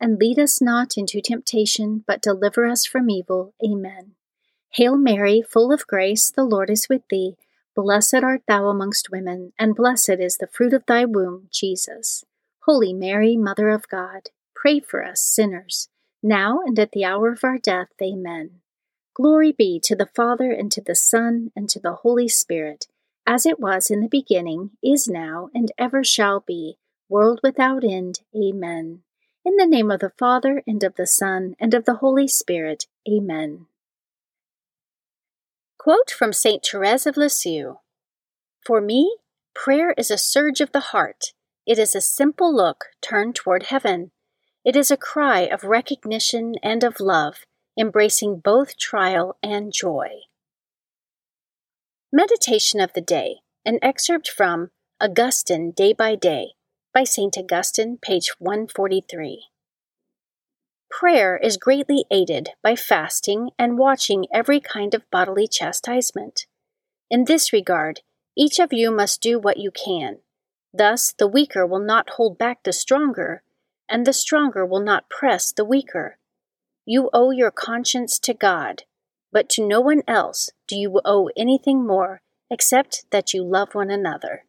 and lead us not into temptation, but deliver us from evil. Amen. Hail Mary, full of grace, the Lord is with thee. Blessed art thou amongst women, and blessed is the fruit of thy womb, Jesus. Holy Mary, Mother of God, pray for us sinners, now and at the hour of our death. Amen. Glory be to the Father, and to the Son, and to the Holy Spirit, as it was in the beginning, is now, and ever shall be, world without end. Amen. In the name of the Father, and of the Son, and of the Holy Spirit. Amen. Quote from St. Therese of Lisieux For me, prayer is a surge of the heart. It is a simple look turned toward heaven. It is a cry of recognition and of love, embracing both trial and joy. Meditation of the Day, an excerpt from Augustine Day by Day by St. Augustine, page 143. Prayer is greatly aided by fasting and watching every kind of bodily chastisement. In this regard, each of you must do what you can. Thus, the weaker will not hold back the stronger, and the stronger will not press the weaker. You owe your conscience to God, but to no one else do you owe anything more except that you love one another.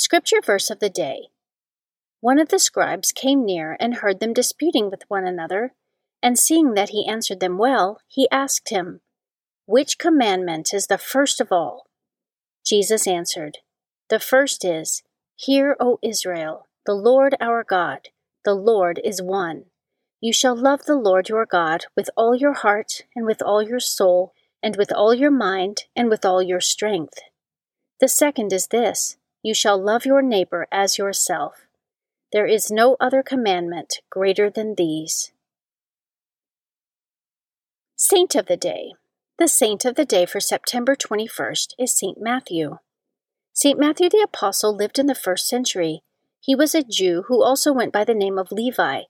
Scripture verse of the day. One of the scribes came near and heard them disputing with one another, and seeing that he answered them well, he asked him, Which commandment is the first of all? Jesus answered, The first is, Hear, O Israel, the Lord our God, the Lord is one. You shall love the Lord your God with all your heart, and with all your soul, and with all your mind, and with all your strength. The second is this you shall love your neighbor as yourself. There is no other commandment greater than these. Saint of the Day. The saint of the day for September 21st is Saint Matthew. Saint Matthew the Apostle lived in the first century. He was a Jew who also went by the name of Levi.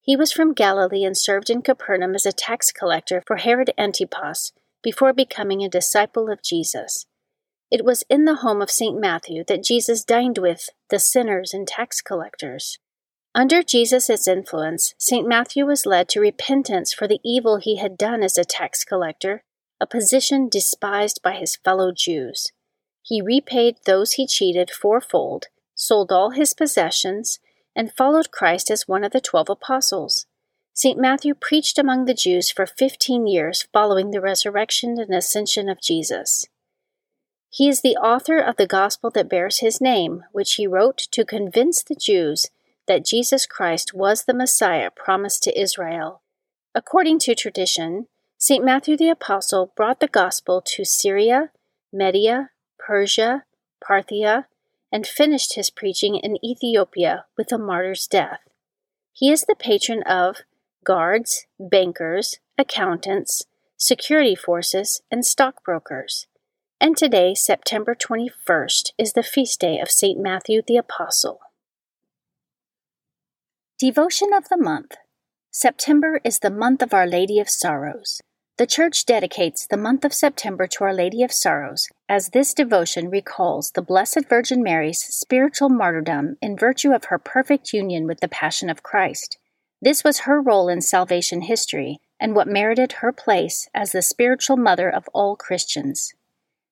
He was from Galilee and served in Capernaum as a tax collector for Herod Antipas before becoming a disciple of Jesus. It was in the home of St. Matthew that Jesus dined with the sinners and tax collectors. Under Jesus' influence, St. Matthew was led to repentance for the evil he had done as a tax collector, a position despised by his fellow Jews. He repaid those he cheated fourfold, sold all his possessions, and followed Christ as one of the twelve apostles. St. Matthew preached among the Jews for fifteen years following the resurrection and ascension of Jesus. He is the author of the Gospel that bears his name, which he wrote to convince the Jews that Jesus Christ was the Messiah promised to Israel. According to tradition, St. Matthew the Apostle brought the Gospel to Syria, Media, Persia, Parthia, and finished his preaching in Ethiopia with a martyr's death. He is the patron of guards, bankers, accountants, security forces, and stockbrokers. And today, September 21st, is the feast day of St. Matthew the Apostle. Devotion of the Month September is the month of Our Lady of Sorrows. The Church dedicates the month of September to Our Lady of Sorrows, as this devotion recalls the Blessed Virgin Mary's spiritual martyrdom in virtue of her perfect union with the Passion of Christ. This was her role in salvation history and what merited her place as the spiritual mother of all Christians.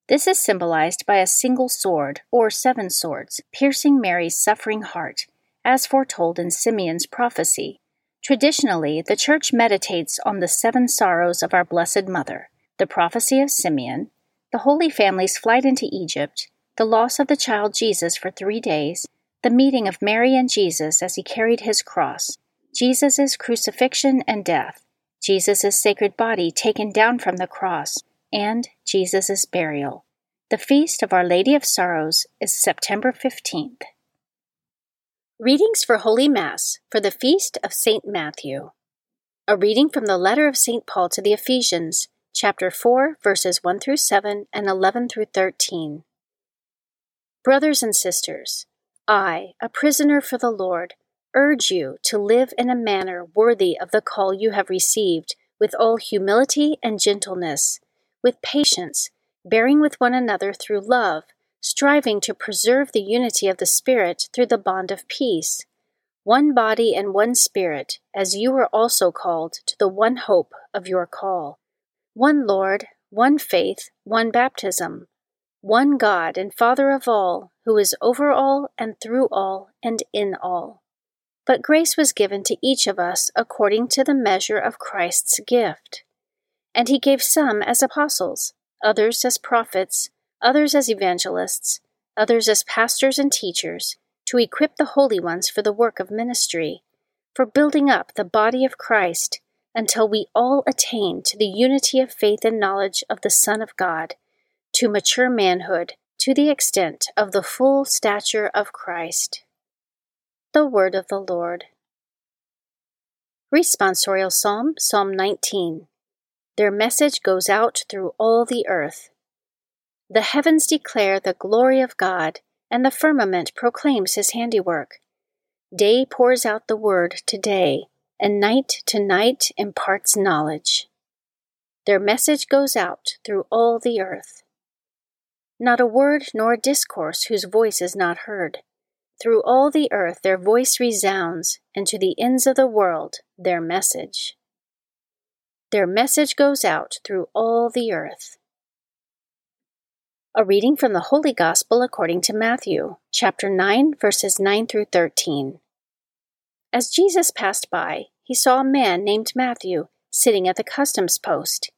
This is symbolized by a single sword, or seven swords, piercing Mary's suffering heart, as foretold in Simeon's prophecy. Traditionally, the Church meditates on the seven sorrows of our Blessed Mother, the prophecy of Simeon, the Holy Family's flight into Egypt, the loss of the child Jesus for three days, the meeting of Mary and Jesus as he carried his cross, Jesus' crucifixion and death, Jesus' sacred body taken down from the cross, and Jesus' burial. The feast of Our Lady of Sorrows is September 15th. Readings for Holy Mass for the Feast of St. Matthew. A reading from the letter of St. Paul to the Ephesians, chapter 4, verses 1 through 7 and 11 through 13. Brothers and sisters, I, a prisoner for the Lord, urge you to live in a manner worthy of the call you have received, with all humility and gentleness, with patience, bearing with one another through love striving to preserve the unity of the Spirit through the bond of peace. One body and one Spirit, as you were also called to the one hope of your call. One Lord, one faith, one baptism. One God and Father of all, who is over all and through all and in all. But grace was given to each of us according to the measure of Christ's gift. And he gave some as apostles, others as prophets, others as evangelists, others as pastors and teachers, to equip the holy ones for the work of ministry, for building up the body of Christ, until we all attain to the unity of faith and knowledge of the Son of God, to mature manhood, to the extent of the full stature of Christ. The Word of the Lord. Responsorial Psalm, Psalm 19. Their message goes out through all the earth. The heavens declare the glory of God, and the firmament proclaims his handiwork. Day pours out the word to day, and night to night imparts knowledge. Their message goes out through all the earth. Not a word nor discourse whose voice is not heard. Through all the earth their voice resounds, and to the ends of the world their message. Their message goes out through all the earth. A reading from the Holy Gospel according to Matthew, chapter 9, verses 9 through 13. As Jesus passed by, he saw a man named Matthew sitting at the customs post.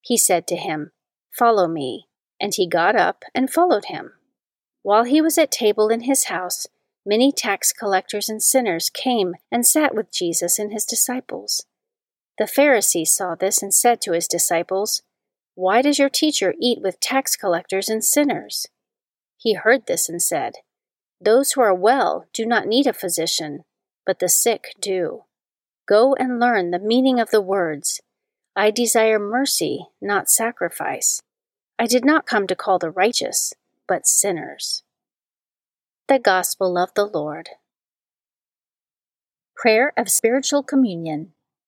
He said to him, Follow me. And he got up and followed him. While he was at table in his house, many tax collectors and sinners came and sat with Jesus and his disciples. The Pharisees saw this and said to his disciples, why does your teacher eat with tax collectors and sinners? He heard this and said, Those who are well do not need a physician, but the sick do. Go and learn the meaning of the words I desire mercy, not sacrifice. I did not come to call the righteous, but sinners. The Gospel of the Lord. Prayer of Spiritual Communion.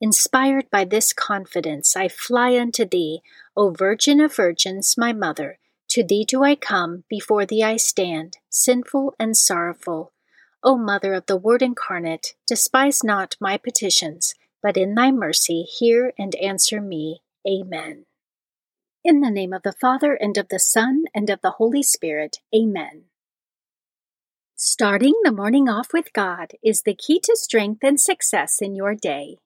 Inspired by this confidence, I fly unto thee, O Virgin of Virgins, my Mother. To thee do I come, before thee I stand, sinful and sorrowful. O Mother of the Word incarnate, despise not my petitions, but in thy mercy hear and answer me. Amen. In the name of the Father, and of the Son, and of the Holy Spirit. Amen. Starting the morning off with God is the key to strength and success in your day.